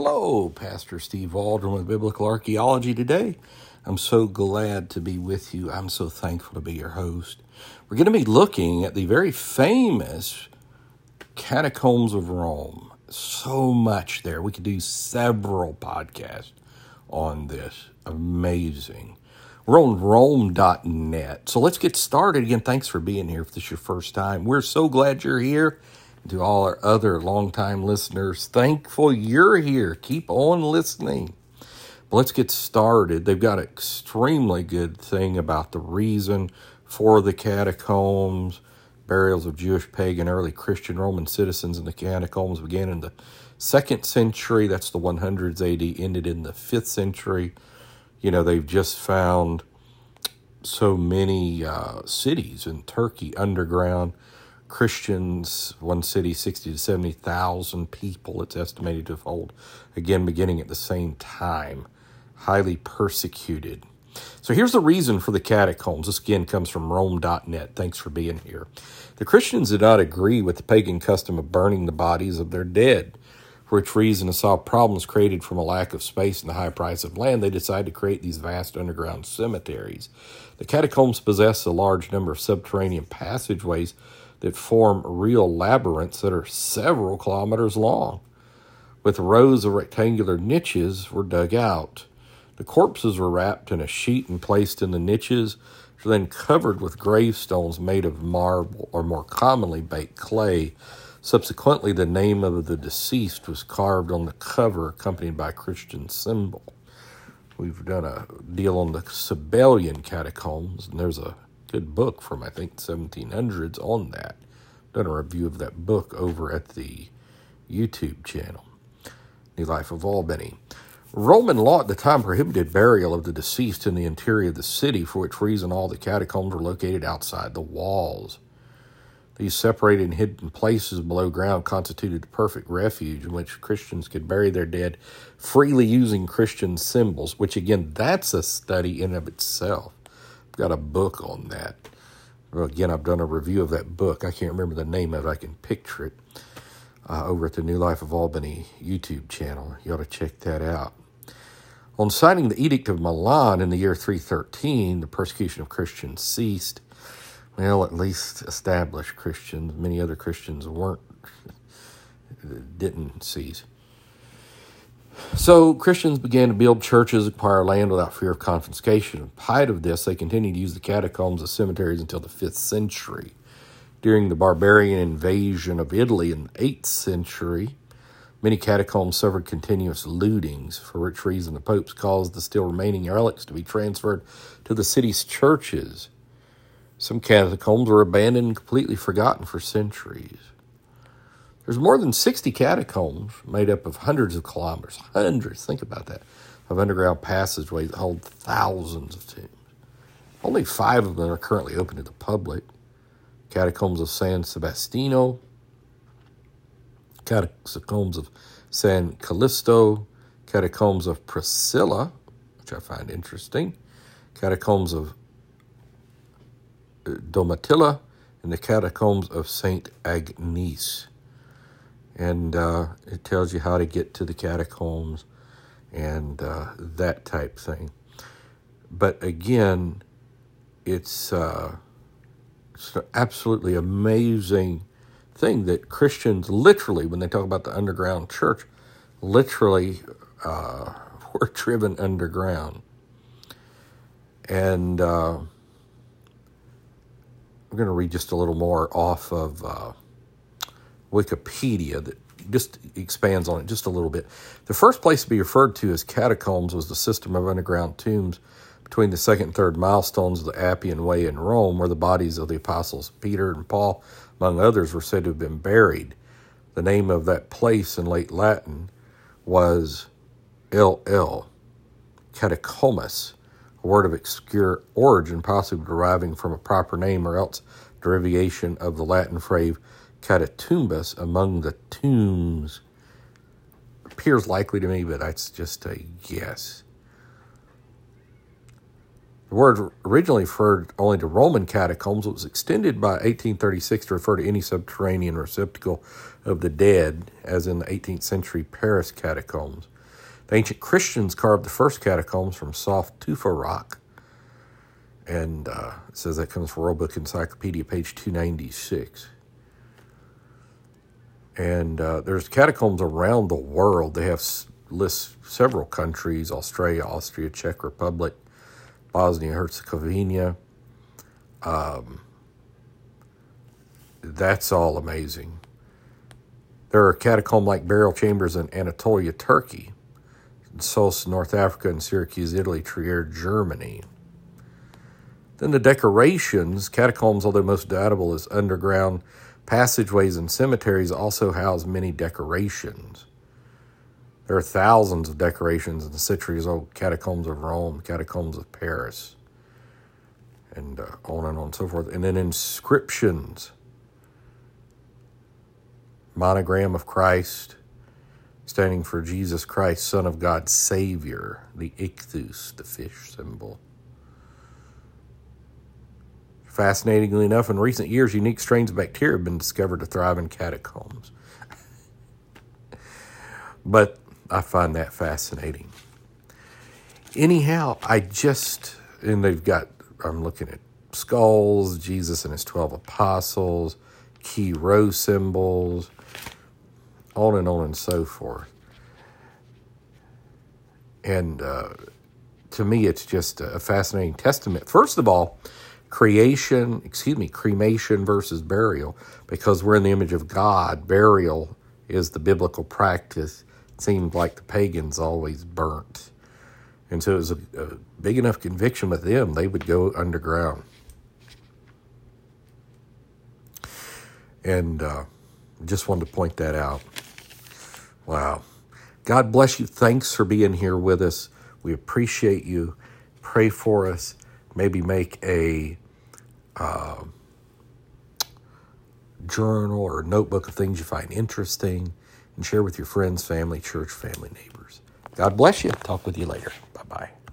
Hello, Pastor Steve Waldron with Biblical Archaeology today. I'm so glad to be with you. I'm so thankful to be your host. We're going to be looking at the very famous catacombs of Rome. So much there. We could do several podcasts on this. Amazing. We're on Rome.net. So let's get started. Again, thanks for being here if this is your first time. We're so glad you're here to all our other longtime listeners, thankful you're here. Keep on listening. But let's get started. They've got an extremely good thing about the reason for the catacombs. Burials of Jewish, pagan, early Christian Roman citizens in the catacombs began in the second century. That's the 100s AD, ended in the fifth century. You know, they've just found so many uh, cities in Turkey underground Christians, one city, 60 to 70,000 people, it's estimated to hold, again, beginning at the same time, highly persecuted. So here's the reason for the catacombs. This again comes from Rome.net. Thanks for being here. The Christians did not agree with the pagan custom of burning the bodies of their dead, for which reason, to solve problems created from a lack of space and the high price of land, they decided to create these vast underground cemeteries. The catacombs possess a large number of subterranean passageways that form real labyrinths that are several kilometers long. With rows of rectangular niches were dug out. The corpses were wrapped in a sheet and placed in the niches, which were then covered with gravestones made of marble or more commonly baked clay. Subsequently, the name of the deceased was carved on the cover, accompanied by a Christian symbol. We've done a deal on the Sabellian catacombs, and there's a good book from I think 1700s on that. Done a review of that book over at the YouTube channel, New Life of Albany. Roman law at the time prohibited burial of the deceased in the interior of the city, for which reason all the catacombs were located outside the walls. These separated and hidden places below ground constituted the perfect refuge in which Christians could bury their dead freely using Christian symbols, which again, that's a study in of itself got a book on that. Well, again, I've done a review of that book. I can't remember the name of it. I can picture it uh, over at the New Life of Albany YouTube channel. You ought to check that out. On signing the Edict of Milan in the year 313, the persecution of Christians ceased. Well, at least established Christians. Many other Christians weren't, didn't cease. So Christians began to build churches, acquire land without fear of confiscation. In spite of this, they continued to use the catacombs as cemeteries until the 5th century. During the barbarian invasion of Italy in the 8th century, many catacombs suffered continuous lootings, for which reason the popes caused the still remaining relics to be transferred to the city's churches. Some catacombs were abandoned and completely forgotten for centuries. There's more than 60 catacombs made up of hundreds of kilometers, hundreds, think about that, of underground passageways that hold thousands of tombs. Only five of them are currently open to the public Catacombs of San Sebastiano, Catacombs of San Callisto, Catacombs of Priscilla, which I find interesting, Catacombs of uh, Domitilla, and the Catacombs of St. Agnes and uh, it tells you how to get to the catacombs and uh, that type thing. But again, it's, uh, it's an absolutely amazing thing that Christians literally, when they talk about the underground church, literally uh, were driven underground. And uh, we're going to read just a little more off of uh, Wikipedia that just expands on it just a little bit. The first place to be referred to as catacombs was the system of underground tombs between the second and third milestones of the Appian Way in Rome, where the bodies of the apostles Peter and Paul, among others, were said to have been buried. The name of that place in late Latin was LL, catacombus, a word of obscure origin, possibly deriving from a proper name or else derivation of the Latin phrase catatumbus among the tombs appears likely to me, but that's just a guess. The word originally referred only to Roman catacombs. It was extended by 1836 to refer to any subterranean receptacle of the dead, as in the 18th century Paris catacombs. The ancient Christians carved the first catacombs from soft tufa rock. And uh, it says that comes from World Book Encyclopedia, page 296. And uh, there's catacombs around the world. They have lists several countries Australia, Austria, Czech Republic, Bosnia Herzegovina. Um, that's all amazing. There are catacomb like burial chambers in Anatolia, Turkey, in Sousse, North Africa, and Syracuse, Italy, Trier, Germany. Then the decorations, catacombs, although most notable as underground passageways and cemeteries, also house many decorations. There are thousands of decorations in the centuries old catacombs of Rome, catacombs of Paris, and uh, on and on and so forth. And then inscriptions monogram of Christ, standing for Jesus Christ, Son of God, Savior, the ichthus, the fish symbol. Fascinatingly enough, in recent years, unique strains of bacteria have been discovered to thrive in catacombs. but I find that fascinating. Anyhow, I just, and they've got, I'm looking at skulls, Jesus and his 12 apostles, Chi Rho symbols, on and on and so forth. And uh, to me, it's just a fascinating testament. First of all, creation, excuse me, cremation versus burial, because we're in the image of God. Burial is the biblical practice It seemed like the pagans always burnt. And so it was a, a big enough conviction with them, they would go underground. And uh, just wanted to point that out. Wow. God bless you. Thanks for being here with us. We appreciate you. Pray for us. Maybe make a uh, journal or a notebook of things you find interesting and share with your friends, family, church, family, neighbors. God bless you. Talk with you later. Bye bye.